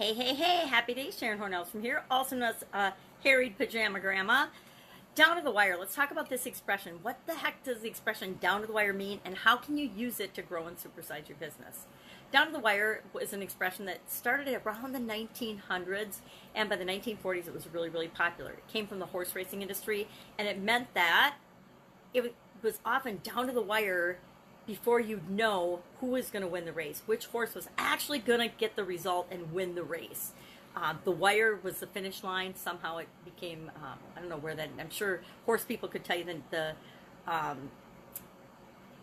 Hey, hey, hey, happy days, Sharon Hornells from here, also known as uh, Harried Pajama Grandma. Down to the wire, let's talk about this expression. What the heck does the expression down to the wire mean, and how can you use it to grow and supersize your business? Down to the wire was an expression that started around the 1900s, and by the 1940s it was really, really popular. It came from the horse racing industry, and it meant that it was often down to the wire before you'd know who is going to win the race, which horse was actually going to get the result and win the race. Um, the wire was the finish line. Somehow it became, um, I don't know where that, I'm sure horse people could tell you the, the um,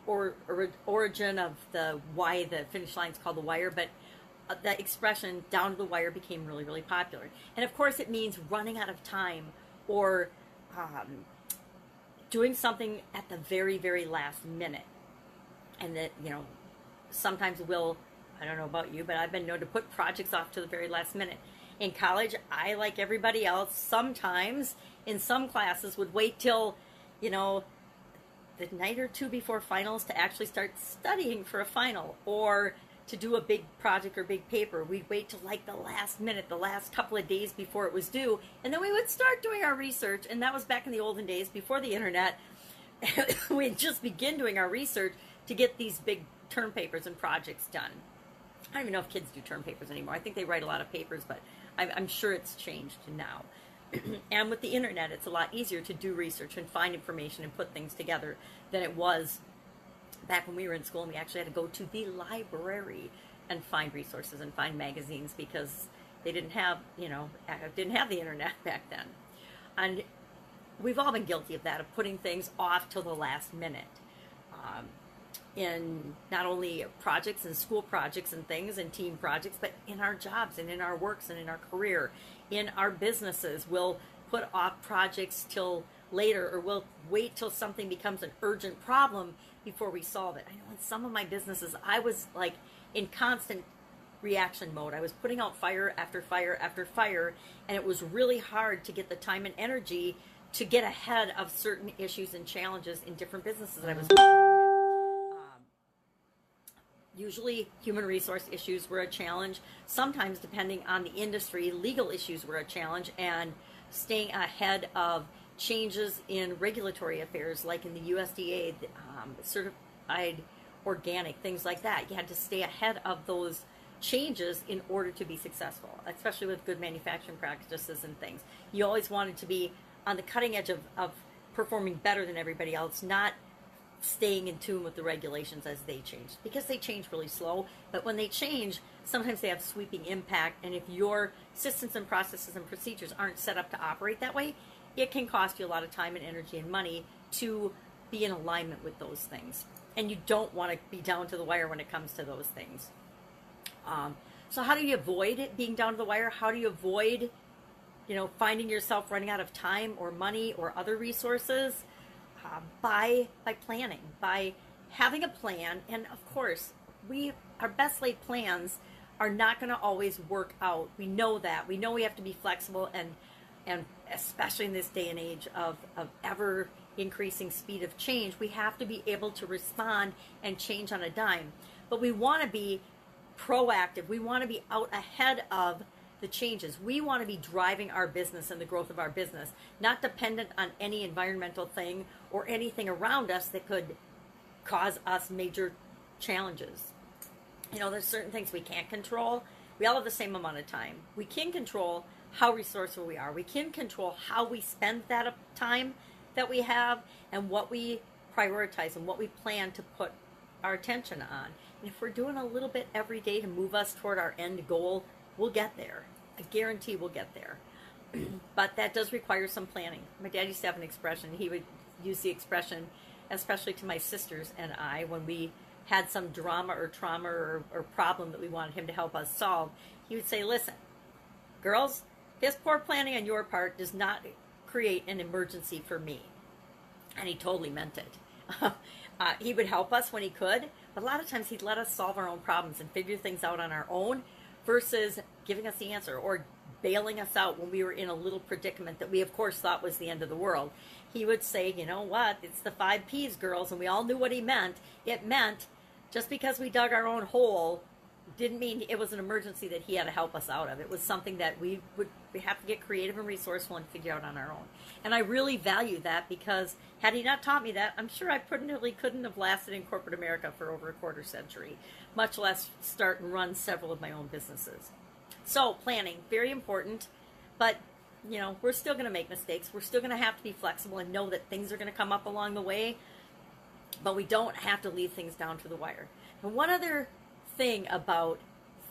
or, or, origin of the why the finish line is called the wire, but uh, the expression down to the wire became really, really popular. And of course, it means running out of time or um, doing something at the very, very last minute and that you know sometimes will i don't know about you but i've been known to put projects off to the very last minute. In college i like everybody else sometimes in some classes would wait till you know the night or two before finals to actually start studying for a final or to do a big project or big paper. We'd wait till like the last minute the last couple of days before it was due and then we would start doing our research and that was back in the olden days before the internet. We'd just begin doing our research to get these big term papers and projects done. I don't even know if kids do term papers anymore. I think they write a lot of papers, but I'm sure it's changed now. and with the internet, it's a lot easier to do research and find information and put things together than it was back when we were in school and we actually had to go to the library and find resources and find magazines because they didn't have, you know, didn't have the internet back then. And we've all been guilty of that, of putting things off till the last minute. Um, in not only projects and school projects and things and team projects, but in our jobs and in our works and in our career, in our businesses. We'll put off projects till later or we'll wait till something becomes an urgent problem before we solve it. I know in some of my businesses, I was like in constant reaction mode. I was putting out fire after fire after fire, and it was really hard to get the time and energy to get ahead of certain issues and challenges in different businesses that I was mm. Usually, human resource issues were a challenge. Sometimes, depending on the industry, legal issues were a challenge, and staying ahead of changes in regulatory affairs, like in the USDA, um, certified organic, things like that. You had to stay ahead of those changes in order to be successful, especially with good manufacturing practices and things. You always wanted to be on the cutting edge of, of performing better than everybody else, not staying in tune with the regulations as they change because they change really slow but when they change sometimes they have sweeping impact and if your systems and processes and procedures aren't set up to operate that way it can cost you a lot of time and energy and money to be in alignment with those things. And you don't want to be down to the wire when it comes to those things. Um, so how do you avoid it being down to the wire? How do you avoid you know finding yourself running out of time or money or other resources uh, by by planning, by having a plan, and of course, we our best laid plans are not going to always work out. We know that. We know we have to be flexible and and especially in this day and age of, of ever increasing speed of change, we have to be able to respond and change on a dime. But we want to be proactive. We want to be out ahead of the changes. We want to be driving our business and the growth of our business, not dependent on any environmental thing or anything around us that could cause us major challenges. You know, there's certain things we can't control. We all have the same amount of time. We can control how resourceful we are. We can control how we spend that uh, time that we have and what we prioritize and what we plan to put our attention on. And if we're doing a little bit every day to move us toward our end goal, We'll get there. I guarantee we'll get there. but that does require some planning. My dad used to have an expression. He would use the expression, especially to my sisters and I, when we had some drama or trauma or, or problem that we wanted him to help us solve. He would say, Listen, girls, this poor planning on your part does not create an emergency for me. And he totally meant it. uh, he would help us when he could, but a lot of times he'd let us solve our own problems and figure things out on our own versus giving us the answer or bailing us out when we were in a little predicament that we, of course, thought was the end of the world. He would say, you know what, it's the five P's, girls, and we all knew what he meant. It meant just because we dug our own hole didn't mean it was an emergency that he had to help us out of. It was something that we would we have to get creative and resourceful and figure out on our own. And I really value that because had he not taught me that, I'm sure I probably couldn't have lasted in corporate America for over a quarter century, much less start and run several of my own businesses. So planning, very important, but you know, we're still going to make mistakes. We're still going to have to be flexible and know that things are going to come up along the way, but we don't have to leave things down to the wire. And one other thing about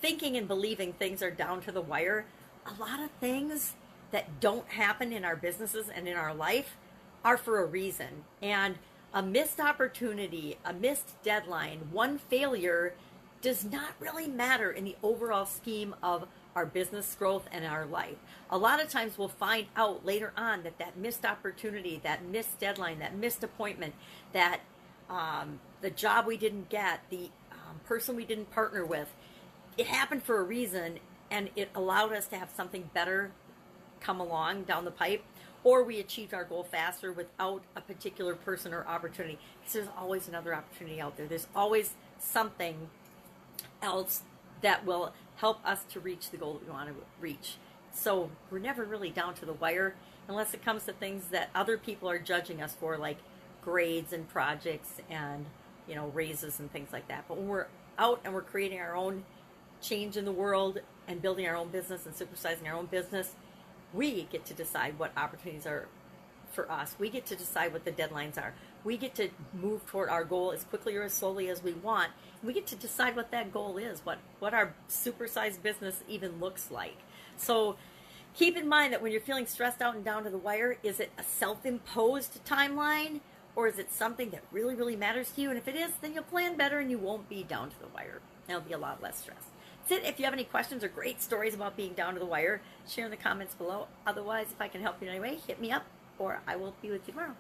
thinking and believing things are down to the wire, a lot of things that don't happen in our businesses and in our life are for a reason. And a missed opportunity, a missed deadline, one failure does not really matter in the overall scheme of our business growth and our life. A lot of times we'll find out later on that that missed opportunity, that missed deadline, that missed appointment, that um, the job we didn't get, the person we didn't partner with, it happened for a reason and it allowed us to have something better come along down the pipe or we achieved our goal faster without a particular person or opportunity. Because there's always another opportunity out there. There's always something else that will help us to reach the goal that we want to reach. So we're never really down to the wire unless it comes to things that other people are judging us for like grades and projects and you know raises and things like that but when we're out and we're creating our own change in the world and building our own business and supersizing our own business, we get to decide what opportunities are for us. We get to decide what the deadlines are. We get to move toward our goal as quickly or as slowly as we want. We get to decide what that goal is, what, what our supersized business even looks like. So keep in mind that when you're feeling stressed out and down to the wire, is it a self imposed timeline or is it something that really, really matters to you? And if it is, then you'll plan better and you won't be down to the wire. There'll be a lot less stress. That's it. If you have any questions or great stories about being down to the wire, share in the comments below. Otherwise, if I can help you in any way, hit me up or I will be with you tomorrow.